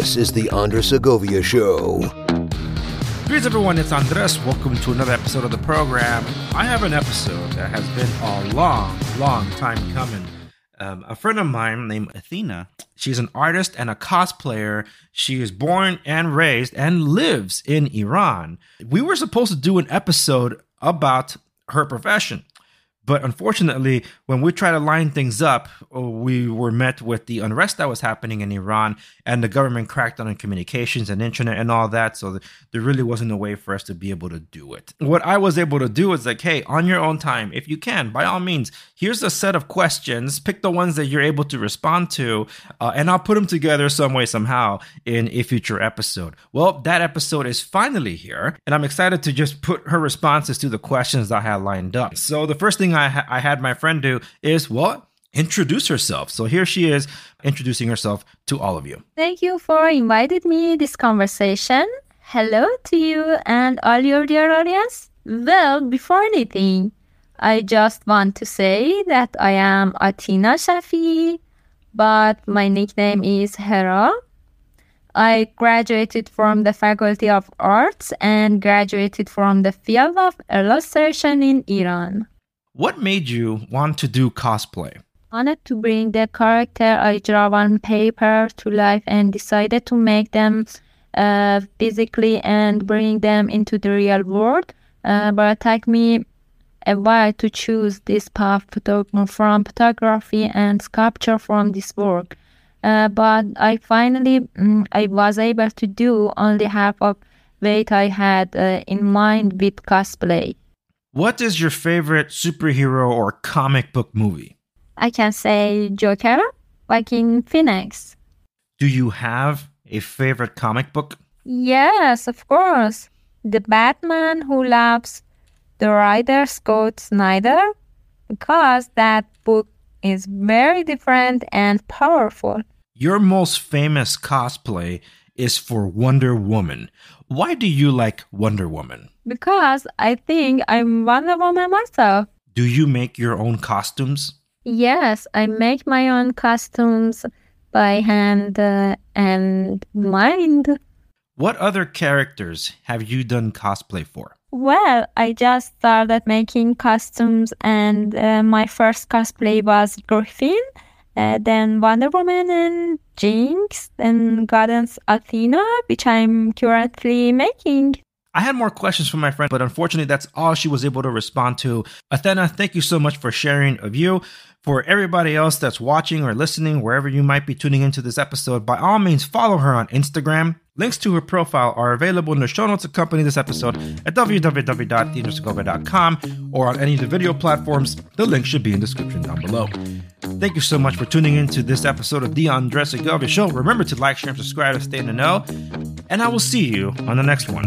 This is the Andres Segovia Show. Greetings, everyone. It's Andres. Welcome to another episode of the program. I have an episode that has been a long, long time coming. Um, a friend of mine named Athena, she's an artist and a cosplayer. She is born and raised and lives in Iran. We were supposed to do an episode about her profession. But unfortunately, when we tried to line things up, uh, we were met with the unrest that was happening in Iran, and the government cracked on communications and internet and all that. So there really wasn't a way for us to be able to do it. What I was able to do is like, hey, on your own time, if you can, by all means, here's a set of questions. Pick the ones that you're able to respond to, uh, and I'll put them together some way, somehow in a future episode. Well, that episode is finally here, and I'm excited to just put her responses to the questions that I had lined up. So the first thing I, ha- I had my friend do is what? Introduce herself. So here she is introducing herself to all of you. Thank you for inviting me this conversation. Hello to you and all your dear audience. Well, before anything, I just want to say that I am Athena Shafiei, but my nickname is Hera. I graduated from the Faculty of Arts and graduated from the field of illustration in Iran. What made you want to do cosplay? I wanted to bring the character I draw on paper to life and decided to make them uh, physically and bring them into the real world. Uh, but it took me a while to choose this path from photography and sculpture from this work. Uh, but I finally mm, I was able to do only half of what I had uh, in mind with cosplay. What is your favorite superhero or comic book movie? I can say Joker, Joaquin Phoenix. Do you have a favorite comic book? Yes, of course. The Batman Who Laughs the Rider Scott Snyder, because that book is very different and powerful. Your most famous cosplay is for Wonder Woman. Why do you like Wonder Woman? Because I think I'm Wonder Woman myself. Do you make your own costumes? Yes, I make my own costumes by hand uh, and mind. What other characters have you done cosplay for? Well, I just started making costumes, and uh, my first cosplay was Griffin, uh, then Wonder Woman and Jinx, and Goddess Athena, which I'm currently making. I had more questions from my friend, but unfortunately, that's all she was able to respond to. Athena, thank you so much for sharing of you. For everybody else that's watching or listening, wherever you might be tuning into this episode, by all means, follow her on Instagram. Links to her profile are available in the show notes accompanying this episode at www.theandressegovia.com or on any of the video platforms. The link should be in the description down below. Thank you so much for tuning in to this episode of the Andres Segovia Show. Remember to like, share, and subscribe to stay in the know. And I will see you on the next one.